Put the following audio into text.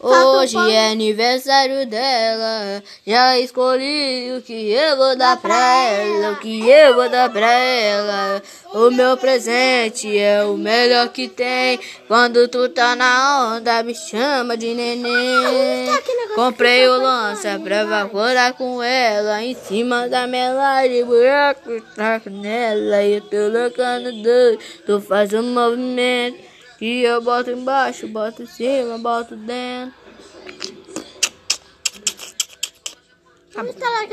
Hoje é aniversário dela. Já escolhi o que eu vou dar pra ela. O que eu vou dar pra ela. O meu presente é o melhor que tem. Quando tu tá na onda, me chama de neném. Comprei o lança pra evaporar com ela. Em cima da melagem, buraco tá nela. E eu tô colocando dois. Tu faz um movimento. E eu boto embaixo, boto em cima, boto dentro. Instalar